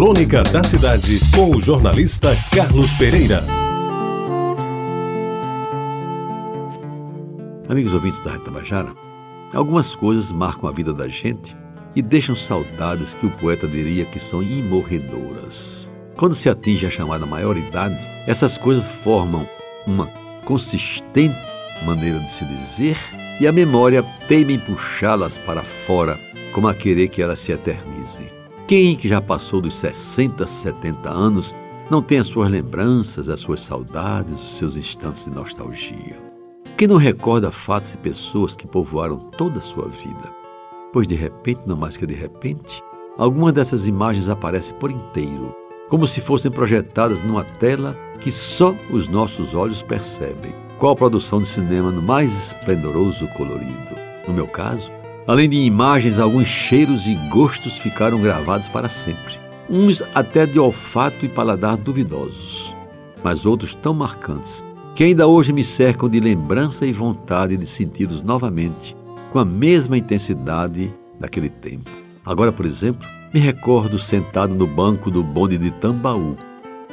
Crônica da Cidade, com o jornalista Carlos Pereira. Amigos ouvintes da Reta Tabajara, algumas coisas marcam a vida da gente e deixam saudades que o poeta diria que são imorredoras. Quando se atinge a chamada maioridade, essas coisas formam uma consistente maneira de se dizer e a memória teima em puxá-las para fora, como a querer que elas se eternizem. Quem que já passou dos 60, 70 anos não tem as suas lembranças, as suas saudades, os seus instantes de nostalgia? Quem não recorda fatos e pessoas que povoaram toda a sua vida? Pois de repente, não mais que de repente, algumas dessas imagens aparecem por inteiro, como se fossem projetadas numa tela que só os nossos olhos percebem. Qual produção de cinema no mais esplendoroso colorido? No meu caso, Além de imagens, alguns cheiros e gostos ficaram gravados para sempre. Uns até de olfato e paladar duvidosos, mas outros tão marcantes que ainda hoje me cercam de lembrança e vontade de senti-los novamente com a mesma intensidade daquele tempo. Agora, por exemplo, me recordo sentado no banco do bonde de Tambaú,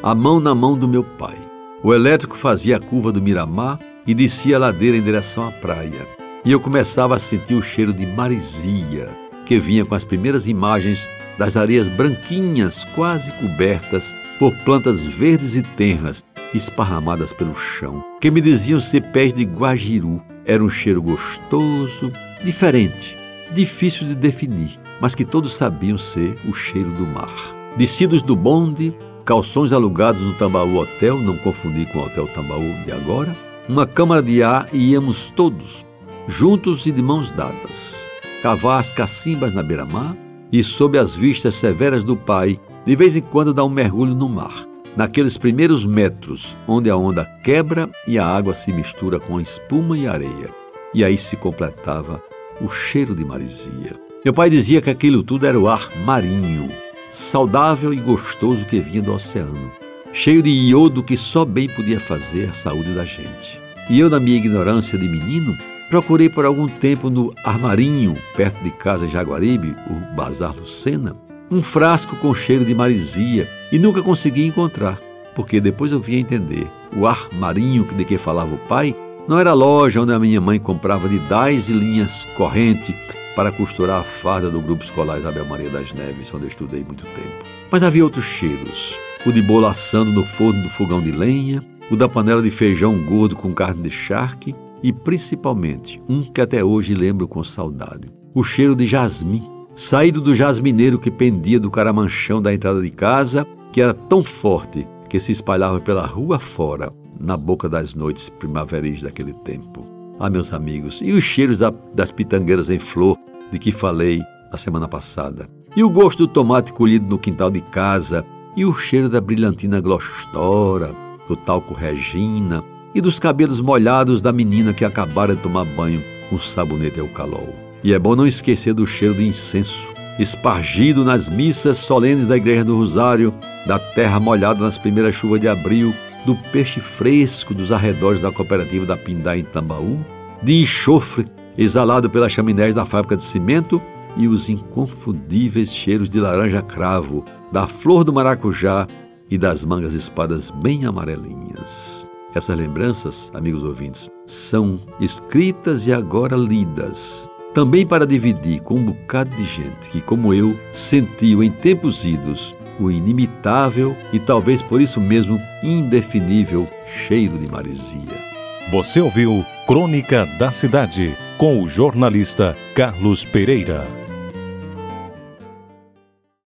a mão na mão do meu pai. O elétrico fazia a curva do Miramar e descia a ladeira em direção à praia e eu começava a sentir o cheiro de marisia que vinha com as primeiras imagens das areias branquinhas, quase cobertas por plantas verdes e tenras esparramadas pelo chão, que me diziam ser pés de guajiru. Era um cheiro gostoso, diferente, difícil de definir, mas que todos sabiam ser o cheiro do mar. Descidos do bonde, calções alugados no Tambaú Hotel, não confundir com o Hotel Tambaú de agora, uma câmara de ar e íamos todos, juntos e de mãos dadas, cavar as cacimbas na beira-mar e, sob as vistas severas do pai, de vez em quando dar um mergulho no mar, naqueles primeiros metros onde a onda quebra e a água se mistura com espuma e areia. E aí se completava o cheiro de marisia. Meu pai dizia que aquilo tudo era o ar marinho, saudável e gostoso que vinha do oceano, cheio de iodo que só bem podia fazer a saúde da gente. E eu, na minha ignorância de menino, Procurei por algum tempo no armarinho, perto de casa em Jaguaribe, o Bazar Lucena, um frasco com cheiro de marisia e nunca consegui encontrar, porque depois eu vim entender. O armarinho de que falava o pai não era a loja onde a minha mãe comprava de dez e linhas corrente para costurar a farda do grupo escolar Isabel Maria das Neves, onde eu estudei muito tempo. Mas havia outros cheiros. O de bolo assando no forno do fogão de lenha, o da panela de feijão gordo com carne de charque, e principalmente um que até hoje lembro com saudade: o cheiro de jasmim, saído do jasmineiro que pendia do caramanchão da entrada de casa, que era tão forte que se espalhava pela rua fora, na boca das noites primaveris daquele tempo. Ah, meus amigos, e os cheiros das pitangueiras em flor de que falei na semana passada? E o gosto do tomate colhido no quintal de casa? E o cheiro da brilhantina glostora, do talco Regina, e dos cabelos molhados da menina que acabara de tomar banho com sabonete eucalol. E é bom não esquecer do cheiro de incenso, espargido nas missas solenes da Igreja do Rosário, da terra molhada nas primeiras chuvas de abril, do peixe fresco dos arredores da cooperativa da Pindá em Tambaú, de enxofre exalado pelas chaminés da fábrica de cimento e os inconfundíveis cheiros de laranja cravo, da flor do maracujá e das mangas espadas bem amarelinhas. Essas lembranças, amigos ouvintes, são escritas e agora lidas, também para dividir com um bocado de gente que, como eu, sentiu em tempos idos o inimitável e talvez por isso mesmo indefinível cheiro de marisia. Você ouviu Crônica da Cidade com o jornalista Carlos Pereira.